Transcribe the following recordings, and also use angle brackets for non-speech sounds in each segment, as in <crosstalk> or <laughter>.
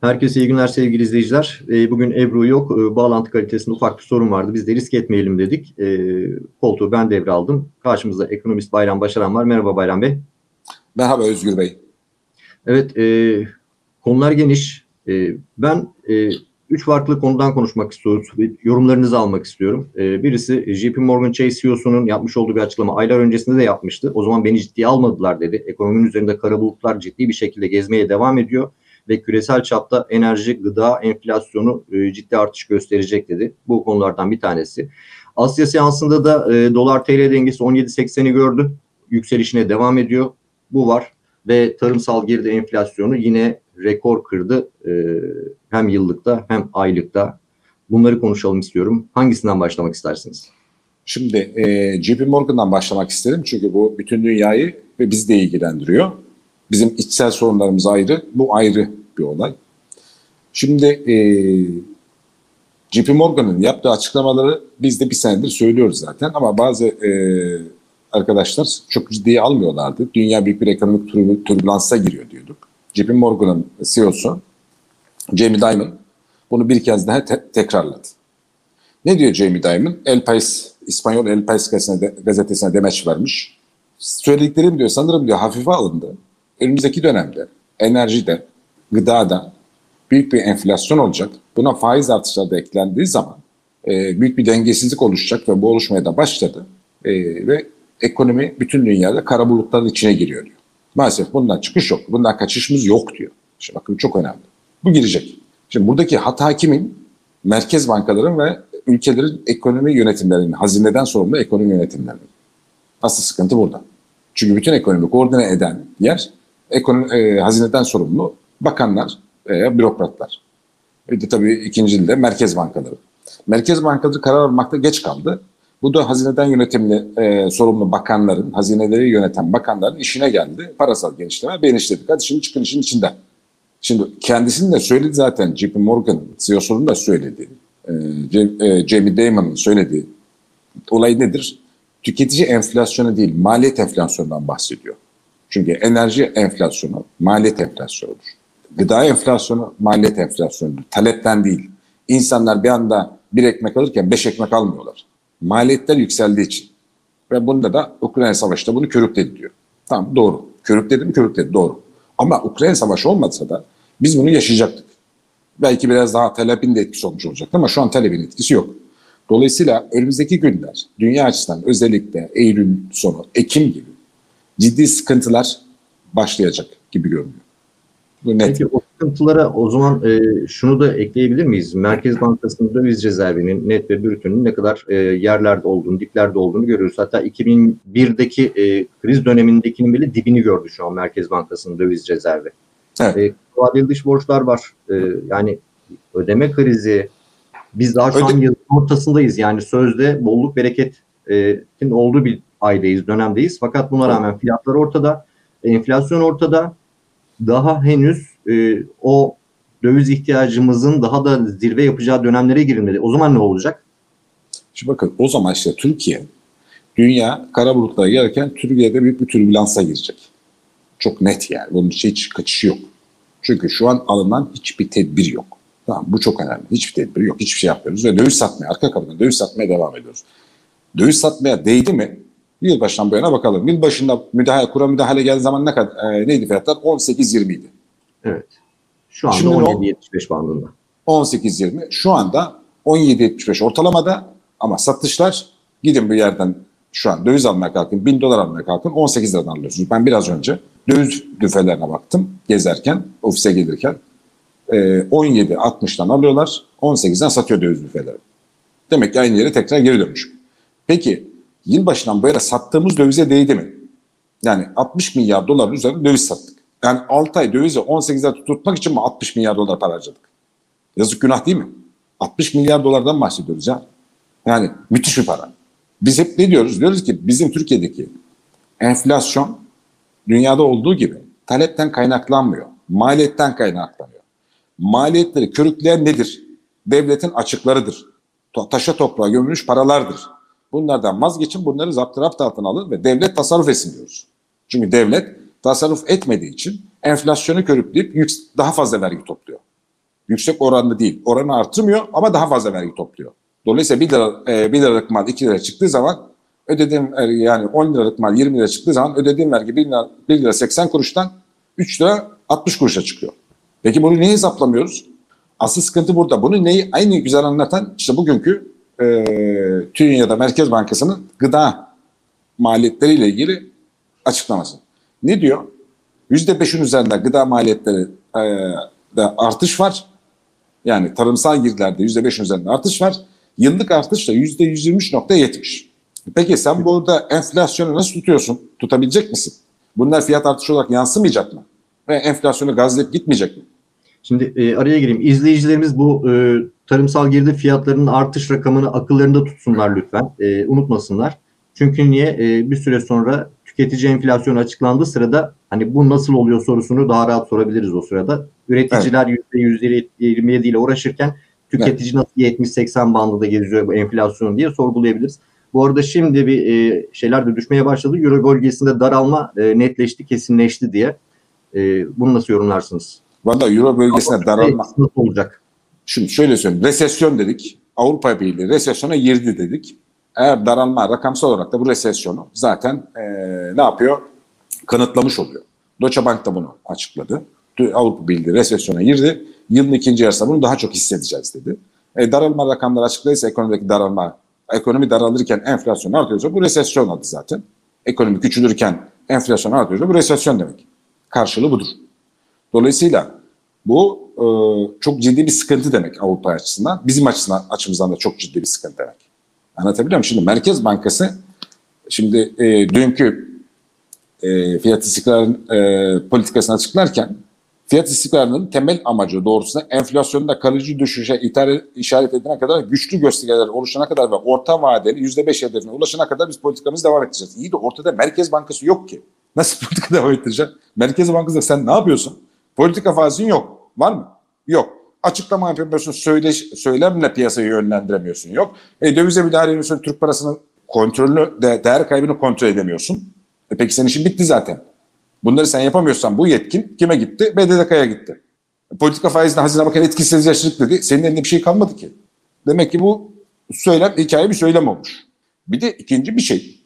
Herkese iyi günler sevgili izleyiciler. E, bugün Ebru yok. E, bağlantı kalitesinde ufak bir sorun vardı. Biz de risk etmeyelim dedik. E, koltuğu ben devraldım. Karşımızda ekonomist Bayram Başaran var. Merhaba Bayram Bey. Merhaba Özgür Bey. Evet, e, konular geniş. E, ben e, üç farklı konudan konuşmak istiyorum. Yorumlarınızı almak istiyorum. E, birisi JP Morgan Chase CEO'sunun yapmış olduğu bir açıklama. Aylar öncesinde de yapmıştı. O zaman beni ciddiye almadılar dedi. Ekonominin üzerinde kara bulutlar ciddi bir şekilde gezmeye devam ediyor ve küresel çapta enerji, gıda, enflasyonu e, ciddi artış gösterecek dedi. Bu konulardan bir tanesi. Asya seansında da e, dolar TL dengesi 17.80'i gördü. Yükselişine devam ediyor. Bu var ve tarımsal girdi enflasyonu yine rekor kırdı. E, hem yıllıkta hem aylıkta. Bunları konuşalım istiyorum. Hangisinden başlamak istersiniz? Şimdi e, JP Morgan'dan başlamak isterim çünkü bu bütün dünyayı ve bizi de ilgilendiriyor. Bizim içsel sorunlarımız ayrı, bu ayrı bir olay. Şimdi e, JP Morgan'ın yaptığı açıklamaları biz de bir senedir söylüyoruz zaten ama bazı e, arkadaşlar çok ciddiye almıyorlardı. Dünya büyük bir ekonomik türbülansa giriyor diyorduk. JP Morgan'ın CEO'su Jamie Dimon bunu bir kez daha te- tekrarladı. Ne diyor Jamie Dimon? El País, İspanyol El País gazetesine, gazetesine demeç vermiş. Söylediklerim diyor sanırım diyor hafife alındı. Önümüzdeki dönemde enerjide, gıdada büyük bir enflasyon olacak. Buna faiz artışları da eklendiği zaman e, büyük bir dengesizlik oluşacak ve bu oluşmaya da başladı. E, ve ekonomi bütün dünyada kara bulutların içine giriyor diyor. Maalesef bundan çıkış yok. Bundan kaçışımız yok diyor. Şimdi bakın çok önemli. Bu girecek. Şimdi buradaki hata kimin? Merkez bankaların ve ülkelerin ekonomi yönetimlerinin, hazineden sorumlu ekonomi yönetimlerinin. Asıl sıkıntı burada. Çünkü bütün ekonomi koordine eden yer ekonomi, e, hazineden sorumlu bakanlar veya bürokratlar. Bir de tabii ikinci de merkez bankaları. Merkez bankaları karar almakta geç kaldı. Bu da hazineden yönetimli e, sorumlu bakanların, hazineleri yöneten bakanların işine geldi. Parasal genişleme benişledik. Hadi şimdi çıkın işin içinden. Şimdi kendisinin de söyledi zaten JP Morgan CEO'sunun da söyledi. E, e, Jamie Dimon'ın söylediği olay nedir? Tüketici enflasyonu değil, maliyet enflasyonundan bahsediyor. Çünkü enerji enflasyonu maliyet enflasyonudur. Gıda enflasyonu maliyet enflasyonudur. Talepten değil. İnsanlar bir anda bir ekmek alırken beş ekmek almıyorlar. Maliyetler yükseldiği için. Ve bunda da Ukrayna Savaşı da bunu körükledi diyor. Tamam doğru. Körükledi mi körükledi doğru. Ama Ukrayna Savaşı olmasa da biz bunu yaşayacaktık. Belki biraz daha talebin de etkisi olmuş olacaktı ama şu an talebin etkisi yok. Dolayısıyla önümüzdeki günler dünya açısından özellikle Eylül sonu, Ekim gibi ciddi sıkıntılar başlayacak gibi görünüyor. Bu net. Peki o sıkıntılara o zaman e, şunu da ekleyebilir miyiz? Merkez Bankası'nın döviz rezervinin net ve brütünün ne kadar e, yerlerde olduğunu, diplerde olduğunu görüyoruz. Hatta 2001'deki e, kriz dönemindekinin bile dibini gördü şu an Merkez Bankası'nın döviz rezervi. Evet. E, vadeli dış borçlar var. E, yani ödeme krizi. Biz daha şu Öde- an yılın ortasındayız. Yani sözde bolluk bereketin olduğu bir aydayız, dönemdeyiz. Fakat buna rağmen fiyatlar ortada, enflasyon ortada. Daha henüz e, o döviz ihtiyacımızın daha da zirve yapacağı dönemlere girilmedi. O zaman ne olacak? Şimdi bakın o zaman işte Türkiye, dünya kara bulutlara gelirken Türkiye'de büyük bir türbülansa girecek. Çok net yani. Bunun hiç kaçışı yok. Çünkü şu an alınan hiçbir tedbir yok. Tamam bu çok önemli. Hiçbir tedbir yok. Hiçbir şey yapmıyoruz ve döviz satmaya, arka kapıdan döviz satmaya devam ediyoruz. Döviz satmaya değdi mi? Yılbaşından bu yana bakalım. Yılbaşında müdahale, kura müdahale geldiği zaman ne kadar e, neydi fiyatlar? 18-20 idi. Evet. Şu anda 17-75 bandında. 18-20. Şu anda 17-75 ortalamada ama satışlar gidin bir yerden şu an döviz almaya kalkın, 1000 dolar almaya kalkın 18 liradan alıyorsunuz. Ben biraz önce döviz düfelerine baktım gezerken, ofise gelirken. E, 17-60'dan alıyorlar, 18'den satıyor döviz düfeleri. Demek ki aynı yere tekrar geri dönmüş. Peki yılbaşından bu yana sattığımız dövize değdi mi? Yani 60 milyar dolar üzerinde döviz sattık. Yani 6 ay dövizi 18'de tutmak için mi 60 milyar dolar para harcadık? Yazık günah değil mi? 60 milyar dolardan bahsediyoruz ya. Yani müthiş bir para. Biz hep ne diyoruz? Diyoruz ki bizim Türkiye'deki enflasyon dünyada olduğu gibi talepten kaynaklanmıyor. Maliyetten kaynaklanıyor. Maliyetleri körükleyen nedir? Devletin açıklarıdır. Taşa toprağa gömülmüş paralardır. Bunlardan vazgeçin bunları zaptı altına alın ve devlet tasarruf etsin diyoruz. Çünkü devlet tasarruf etmediği için enflasyonu körükleyip daha fazla vergi topluyor. Yüksek oranlı değil. Oranı artırmıyor ama daha fazla vergi topluyor. Dolayısıyla 1 lira, e, 1 liralık mal 2 lira çıktığı zaman ödediğim vergi yani 10 liralık mal 20 lira çıktığı zaman ödediğim vergi 1 lira, 1 lira 80 kuruştan 3 lira 60 kuruşa çıkıyor. Peki bunu niye hesaplamıyoruz? Asıl sıkıntı burada. Bunu neyi aynı güzel anlatan işte bugünkü e, TÜİ ya da Merkez Bankası'nın gıda maliyetleriyle ilgili açıklaması. Ne diyor? %5'in üzerinde gıda maliyetleri e, de artış var. Yani tarımsal girdilerde %5'in üzerinde artış var. Yıllık artış da %123.70. Peki sen burada enflasyonu nasıl tutuyorsun? Tutabilecek misin? Bunlar fiyat artışı olarak yansımayacak mı? Ve enflasyonu gazlayıp gitmeyecek mi? Şimdi e, araya gireyim. İzleyicilerimiz bu e, tarımsal girdi fiyatlarının artış rakamını akıllarında tutsunlar lütfen. E, unutmasınlar. Çünkü niye? E, bir süre sonra tüketici enflasyonu açıklandığı sırada hani bu nasıl oluyor sorusunu daha rahat sorabiliriz o sırada. Üreticiler evet. %27 ile uğraşırken tüketici evet. nasıl 70-80 bandında geziyor bu enflasyon diye sorgulayabiliriz. Bu arada şimdi bir e, şeyler de düşmeye başladı. Euro bölgesinde daralma e, netleşti, kesinleşti diye. E, bunu nasıl yorumlarsınız? Valla Euro bölgesinde daralma nasıl olacak? Şimdi şöyle söyleyeyim. Resesyon dedik. Avrupa Birliği resesyona girdi dedik. Eğer daralma rakamsal olarak da bu resesyonu zaten e, ne yapıyor? Kanıtlamış oluyor. Deutsche Bank da bunu açıkladı. Avrupa Birliği resesyona girdi. Yılın ikinci yarısında bunu daha çok hissedeceğiz dedi. E, daralma rakamları açıkladıysa ekonomideki daralma, ekonomi daralırken enflasyon artıyorsa bu resesyon adı zaten. Ekonomi küçülürken enflasyon artıyorsa bu resesyon demek. Karşılığı budur. Dolayısıyla bu e, çok ciddi bir sıkıntı demek Avrupa açısından. Bizim açısından, açımızdan da çok ciddi bir sıkıntı demek. Anlatabiliyor muyum? Şimdi Merkez Bankası şimdi e, dünkü e, fiyat istikrar e, politikasını açıklarken fiyat istikrarının temel amacı doğrusunda enflasyonda kalıcı düşüşe ithal, işaret edene kadar güçlü göstergeler oluşana kadar ve orta vadeli %5 hedefine ulaşana kadar biz politikamızı devam edeceğiz. İyi de ortada Merkez Bankası yok ki. Nasıl <laughs> politika devam ettireceksin? Merkez Bankası sen ne yapıyorsun? Politika fazin yok. Var mı? Yok. Açıklama yapamıyorsun, söyle, söylemle piyasayı yönlendiremiyorsun. Yok. E, dövize müdahale ediyorsun, Türk parasının kontrolünü, de, değer kaybını kontrol edemiyorsun. E, peki senin işin bitti zaten. Bunları sen yapamıyorsan bu yetkin kime gitti? BDDK'ya gitti. Politika faizine Hazine Bakanı etkisizleştirdik dedi. Senin elinde bir şey kalmadı ki. Demek ki bu söylem, hikaye bir söylem olmuş. Bir de ikinci bir şey.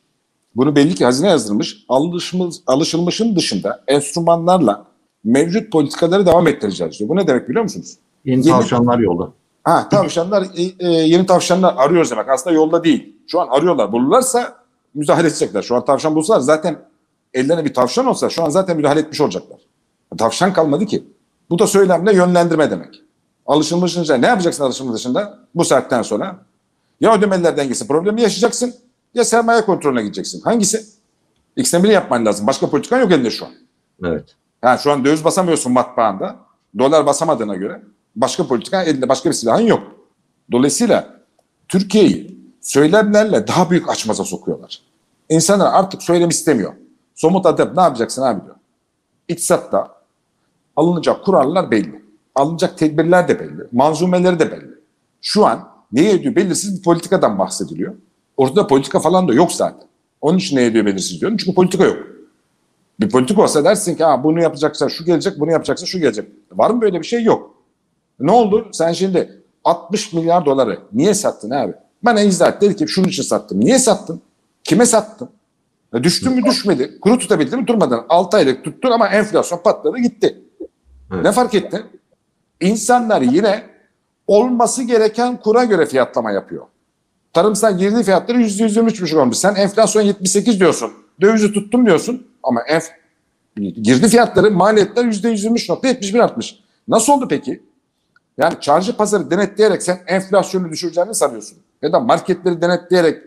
Bunu belli ki hazine yazdırmış. Alışmış, alışılmışın dışında enstrümanlarla mevcut politikaları devam ettireceğiz diyor. Bu ne demek biliyor musunuz? Yeni, yeni tavşanlar yolda. Ha tavşanlar e, yeni tavşanlar arıyoruz demek. Aslında yolda değil. Şu an arıyorlar. Bulurlarsa müdahale edecekler. Şu an tavşan bulsalar zaten ellerine bir tavşan olsa şu an zaten müdahale etmiş olacaklar. Tavşan kalmadı ki. Bu da söylemle yönlendirme demek. Alışılmış dışında ne yapacaksın alışılmış dışında bu saatten sonra? Ya ödemeler dengesi problemi yaşayacaksın ya sermaye kontrolüne gideceksin. Hangisi? İkisinden biri yapman lazım. Başka politikan yok elinde şu an. Evet. Yani şu an döviz basamıyorsun matbaanda. Dolar basamadığına göre başka politika elinde başka bir silahın yok. Dolayısıyla Türkiye'yi söylemlerle daha büyük açmaza sokuyorlar. İnsanlar artık söylem istemiyor. Somut adet ne yapacaksın abi diyor. İktisatta alınacak kurallar belli. Alınacak tedbirler de belli. Manzumeleri de belli. Şu an neye ediyor belirsiz bir politikadan bahsediliyor. Ortada politika falan da yok zaten. Onun için ne ediyor belirsiz diyorum. Çünkü politika yok. Bir politik olsa dersin ki ha, bunu yapacaksa şu gelecek, bunu yapacaksa şu gelecek. Var mı böyle bir şey? Yok. Ne oldu? Sen şimdi 60 milyar doları niye sattın abi? Bana izah et. Dedi ki şunun için sattım. Niye sattın? Kime sattın? Ya düştü mü düşmedi. Kuru tutabildi mi durmadan. 6 aylık tuttun ama enflasyon patladı gitti. Evet. Ne fark etti? İnsanlar yine olması gereken kura göre fiyatlama yapıyor. Tarımsal girdi fiyatları %123,5 olmuş. Sen enflasyon 78 diyorsun. Dövizi tuttum diyorsun. Ama enf girdi fiyatları maliyetler %123.71 artmış. Nasıl oldu peki? Yani çarşı pazarı denetleyerek sen enflasyonu düşüreceğini sanıyorsun. Ya da marketleri denetleyerek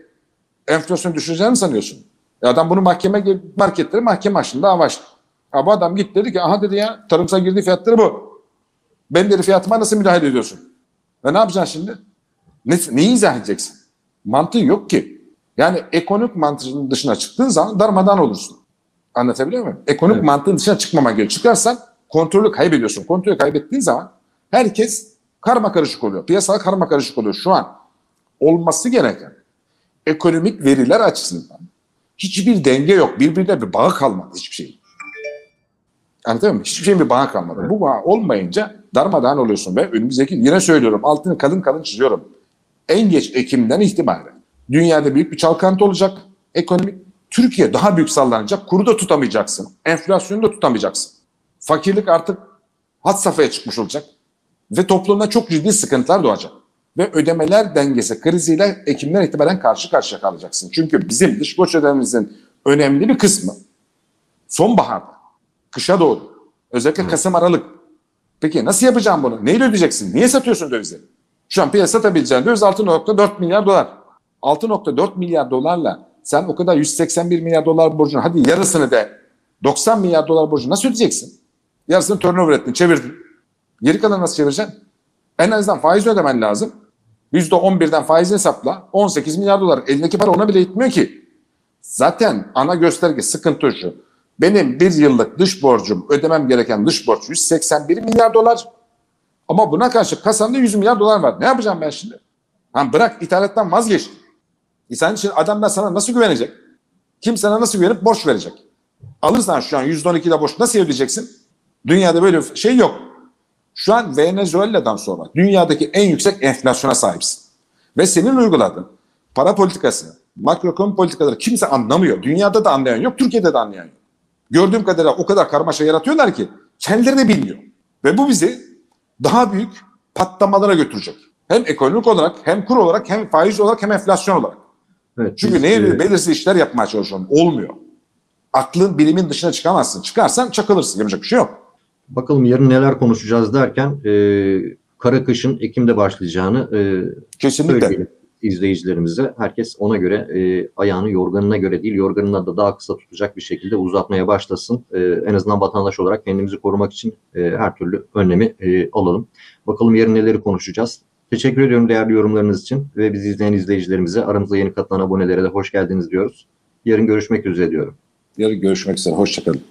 enflasyonu düşüreceğini sanıyorsun? Ya adam bunu mahkeme marketleri mahkeme açtı dava açtı. Bu adam gitti dedi ki aha dedi ya tarımsal girdi fiyatları bu. Ben dedi fiyatıma nasıl müdahale ediyorsun? Ve ne yapacaksın şimdi? Ne, neyi izah edeceksin? Mantığı yok ki. Yani ekonomik mantığın dışına çıktığın zaman darmadan olursun. Anlatabiliyor muyum? Ekonomik evet. mantığın dışına çıkmama gerekiyor. Çıkarsan kontrolü kaybediyorsun. Kontrolü kaybettiğin zaman herkes karma karışık oluyor. Piyasa karma karışık oluyor. Şu an olması gereken ekonomik veriler açısından hiçbir denge yok. Birbirine bir bağ kalmadı hiçbir şey. Anlatabiliyor muyum? Hiçbir şeyin bir bağı kalmadı. Evet. Bu bağ olmayınca darmadağın oluyorsun ve önümüzdeki yine söylüyorum altını kalın kalın çiziyorum. En geç Ekim'den itibaren dünyada büyük bir çalkantı olacak ekonomik. Türkiye daha büyük sallanacak. Kuru da tutamayacaksın. Enflasyonu da tutamayacaksın. Fakirlik artık had safhaya çıkmış olacak. Ve toplumda çok ciddi sıkıntılar doğacak. Ve ödemeler dengesi kriziyle Ekim'den itibaren karşı karşıya kalacaksın. Çünkü bizim dış borç ödememizin önemli bir kısmı sonbaharda, kışa doğru. Özellikle Kasım Aralık. Peki nasıl yapacağım bunu? Neyle ödeyeceksin? Niye satıyorsun dövizleri? Şu an piyasa satabileceğin döviz 6.4 milyar dolar. 6.4 milyar dolarla sen o kadar 181 milyar dolar borcunu hadi yarısını de 90 milyar dolar borcunu nasıl ödeyeceksin? Yarısını turnover ettin, çevirdin. Geri kalanı nasıl çevireceksin? En azından faiz ödemen lazım. %11'den faiz hesapla 18 milyar dolar. Elindeki para ona bile yetmiyor ki. Zaten ana gösterge sıkıntı şu. Benim bir yıllık dış borcum, ödemem gereken dış borç 181 milyar dolar. Ama buna karşı kasamda 100 milyar dolar var. Ne yapacağım ben şimdi? Ha bırak ithalattan vazgeç. E sen şimdi adamlar sana nasıl güvenecek? Kim sana nasıl güvenip borç verecek? Alırsan şu an %12'de borç nasıl ödeyeceksin? Dünyada böyle bir şey yok. Şu an Venezuela'dan sonra dünyadaki en yüksek enflasyona sahipsin. Ve senin uyguladığın para politikası, makroekonomi politikaları kimse anlamıyor. Dünyada da anlayan yok, Türkiye'de de anlayan yok. Gördüğüm kadarıyla o kadar karmaşa yaratıyorlar ki kendileri de bilmiyor. Ve bu bizi daha büyük patlamalara götürecek. Hem ekonomik olarak, hem kur olarak, hem faiz olarak, hem enflasyon olarak. Evet, Çünkü biz, neye e, belirsiz işler yapmaya çalışıyorum. Olmuyor. Aklın bilimin dışına çıkamazsın. Çıkarsan çakılırsın. Yapacak bir şey yok. Bakalım yarın neler konuşacağız derken e, kara kışın Ekim'de başlayacağını e, Kesinlikle. söyleyelim izleyicilerimize. Herkes ona göre e, ayağını yorganına göre değil, yorganına da daha kısa tutacak bir şekilde uzatmaya başlasın. E, en azından vatandaş olarak kendimizi korumak için e, her türlü önlemi e, alalım. Bakalım yarın neleri konuşacağız. Teşekkür ediyorum değerli yorumlarınız için ve bizi izleyen izleyicilerimize, aramıza yeni katılan abonelere de hoş geldiniz diyoruz. Yarın görüşmek üzere diyorum. Yarın görüşmek üzere. Hoşçakalın.